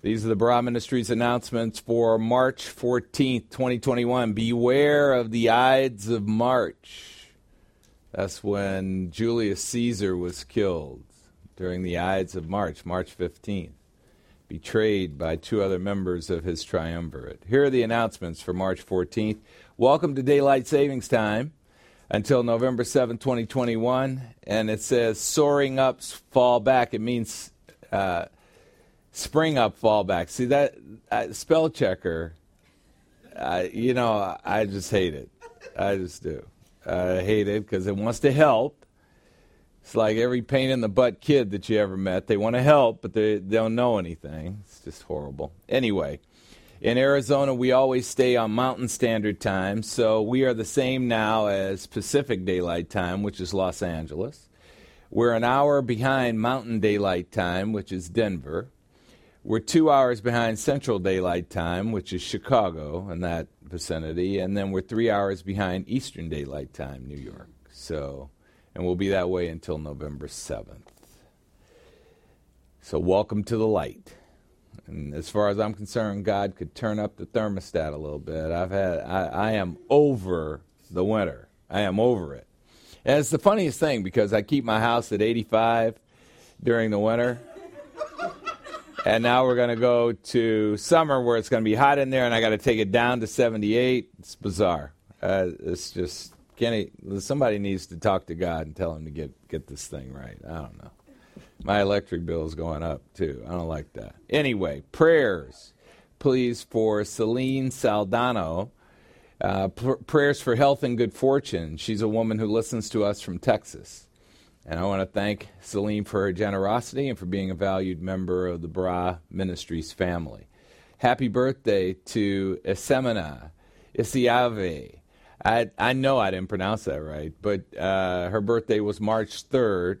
These are the Barah Ministries announcements for March 14th, 2021. Beware of the Ides of March. That's when Julius Caesar was killed during the Ides of March, March 15th, betrayed by two other members of his triumvirate. Here are the announcements for March 14th. Welcome to Daylight Savings Time until November 7, 2021. And it says soaring up, fall back. It means. Uh, spring up fallback. See that uh, spell checker? Uh, you know, I just hate it. I just do. I hate it because it wants to help. It's like every pain in the butt kid that you ever met. They want to help, but they, they don't know anything. It's just horrible. Anyway, in Arizona, we always stay on Mountain Standard Time, so we are the same now as Pacific Daylight Time, which is Los Angeles. We're an hour behind Mountain Daylight Time, which is Denver. We're two hours behind Central Daylight Time, which is Chicago and that vicinity, and then we're three hours behind Eastern Daylight Time, New York. So, and we'll be that way until November 7th. So, welcome to the light. And as far as I'm concerned, God could turn up the thermostat a little bit. I've had, I, I am over the winter. I am over it. And it's the funniest thing because I keep my house at 85 during the winter and now we're going to go to summer where it's going to be hot in there, and I got to take it down to 78. It's bizarre. Uh, it's just Kenny. Somebody needs to talk to God and tell him to get get this thing right. I don't know. My electric bill is going up too. I don't like that. Anyway, prayers, please, for Celine Saldano. Uh, pr- prayers for health and good fortune. She's a woman who listens to us from Texas. And I want to thank Celine for her generosity and for being a valued member of the Barah Ministries family. Happy birthday to Esemina Isiave. I, I know I didn't pronounce that right, but uh, her birthday was March 3rd,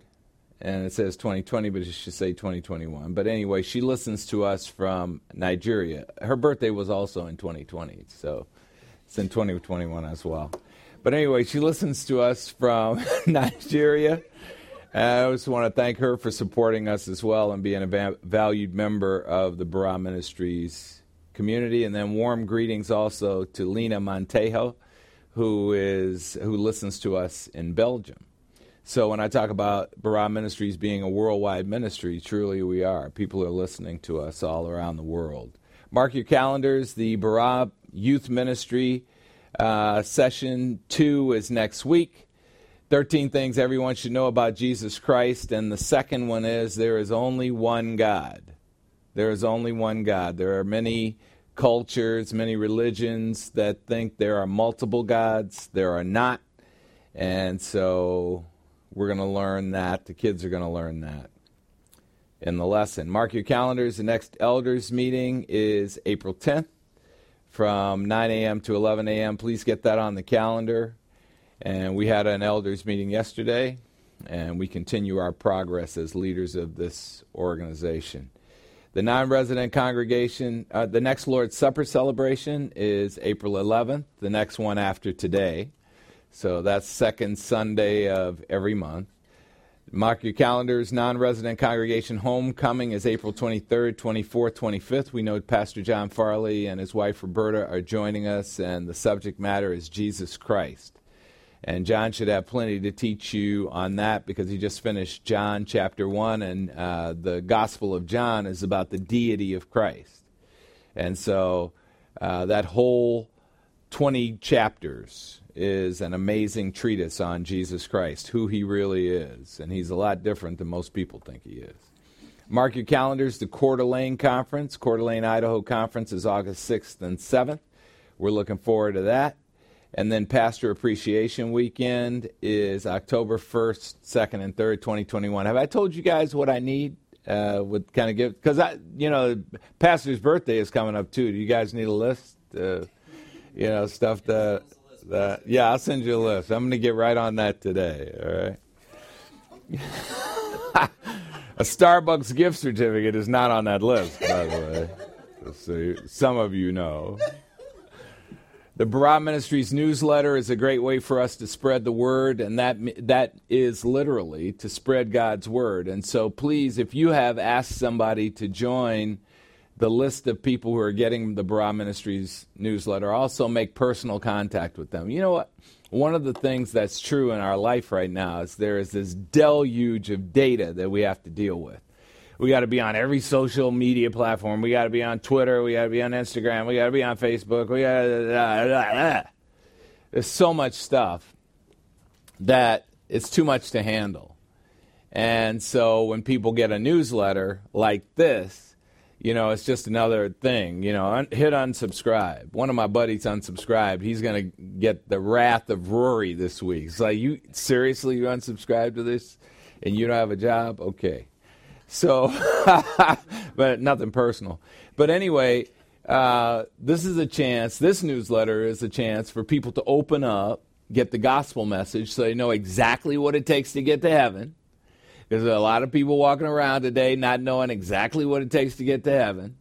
and it says 2020, but it should say 2021. But anyway, she listens to us from Nigeria. Her birthday was also in 2020, so it's in 2021 as well. But anyway, she listens to us from Nigeria. I also want to thank her for supporting us as well and being a va- valued member of the Barah Ministries community. And then warm greetings also to Lena Montejo, who is who listens to us in Belgium. So when I talk about Barah Ministries being a worldwide ministry, truly we are. People are listening to us all around the world. Mark your calendars. The Barah Youth Ministry uh, session two is next week. 13 things everyone should know about Jesus Christ. And the second one is there is only one God. There is only one God. There are many cultures, many religions that think there are multiple gods. There are not. And so we're going to learn that. The kids are going to learn that in the lesson. Mark your calendars. The next elders meeting is April 10th from 9 a.m. to 11 a.m. Please get that on the calendar. And we had an elders meeting yesterday, and we continue our progress as leaders of this organization. The non resident congregation, uh, the next Lord's Supper celebration is April 11th, the next one after today. So that's second Sunday of every month. Mark your calendars. Non resident congregation homecoming is April 23rd, 24th, 25th. We know Pastor John Farley and his wife Roberta are joining us, and the subject matter is Jesus Christ. And John should have plenty to teach you on that because he just finished John chapter 1, and uh, the Gospel of John is about the deity of Christ. And so uh, that whole 20 chapters is an amazing treatise on Jesus Christ, who he really is. And he's a lot different than most people think he is. Mark your calendars. The Coeur d'Alene Conference, Coeur d'Alene, Idaho Conference is August 6th and 7th. We're looking forward to that. And then Pastor Appreciation Weekend is October 1st, 2nd, and 3rd, 2021. Have I told you guys what I need? Uh, would kind of give because I, you know, Pastor's birthday is coming up too. Do you guys need a list? Uh, you know, stuff that, that. Yeah, I'll send you a list. I'm going to get right on that today. All right. a Starbucks gift certificate is not on that list, by the way. So some of you know. The Barah Ministries newsletter is a great way for us to spread the word, and that that is literally to spread God's word. And so, please, if you have asked somebody to join the list of people who are getting the Barah Ministries newsletter. Also, make personal contact with them. You know what? One of the things that's true in our life right now is there is this deluge of data that we have to deal with. We got to be on every social media platform. We got to be on Twitter. We got to be on Instagram. We got to be on Facebook. We got there's so much stuff that it's too much to handle. And so when people get a newsletter like this, you know, it's just another thing. You know, un- hit unsubscribe. One of my buddies unsubscribed. He's going to get the wrath of Rory this week. It's like, you seriously, you unsubscribe to this and you don't have a job? Okay. So, but nothing personal. But anyway, uh, this is a chance, this newsletter is a chance for people to open up, get the gospel message so they know exactly what it takes to get to heaven there's a lot of people walking around today not knowing exactly what it takes to get to heaven.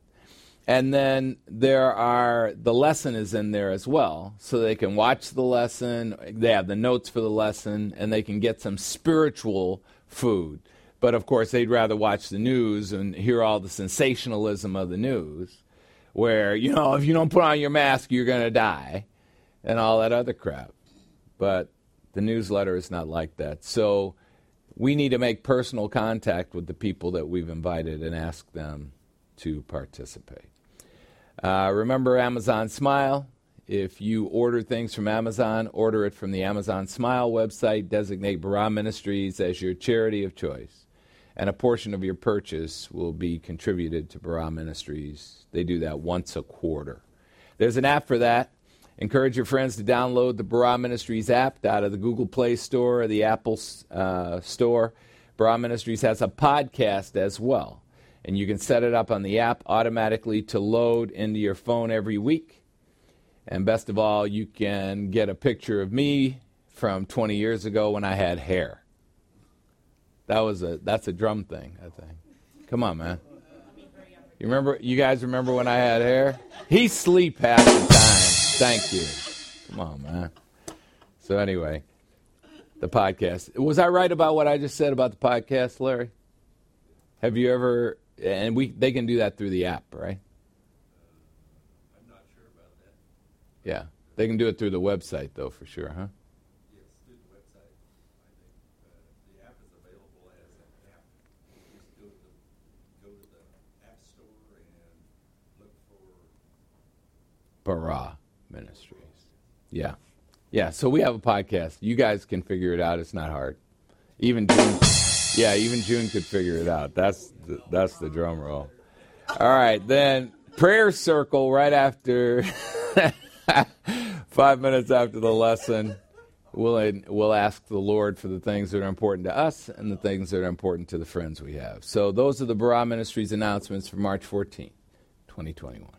And then there are, the lesson is in there as well. So they can watch the lesson, they have the notes for the lesson, and they can get some spiritual food. But of course, they'd rather watch the news and hear all the sensationalism of the news, where, you know, if you don't put on your mask, you're going to die, and all that other crap. But the newsletter is not like that. So, we need to make personal contact with the people that we've invited and ask them to participate. Uh, remember Amazon Smile. If you order things from Amazon, order it from the Amazon Smile website. Designate Barah Ministries as your charity of choice. And a portion of your purchase will be contributed to Barah Ministries. They do that once a quarter. There's an app for that. Encourage your friends to download the Barah Ministries app out of the Google Play Store or the Apple uh, Store. Barah Ministries has a podcast as well, and you can set it up on the app automatically to load into your phone every week. And best of all, you can get a picture of me from 20 years ago when I had hair. That was a that's a drum thing, I think. Come on, man. You remember? You guys remember when I had hair? He sleep half the time. Thank you. Come on, man. So anyway, the podcast. Was I right about what I just said about the podcast, Larry? Have you ever? And we they can do that through the app, right? Uh, I'm not sure about that. Yeah, they can do it through the website, though, for sure, huh? Yes, through the website. I think uh, the app is available as an app. Just go to the go to the app store and look for Barah Ministries. Yeah, yeah. So we have a podcast. You guys can figure it out. It's not hard. Even June, yeah, even June could figure it out. That's the, that's the drum roll. All right, then prayer circle right after five minutes after the lesson. We'll, we'll ask the Lord for the things that are important to us and the things that are important to the friends we have. So, those are the Barah Ministries announcements for March 14, 2021.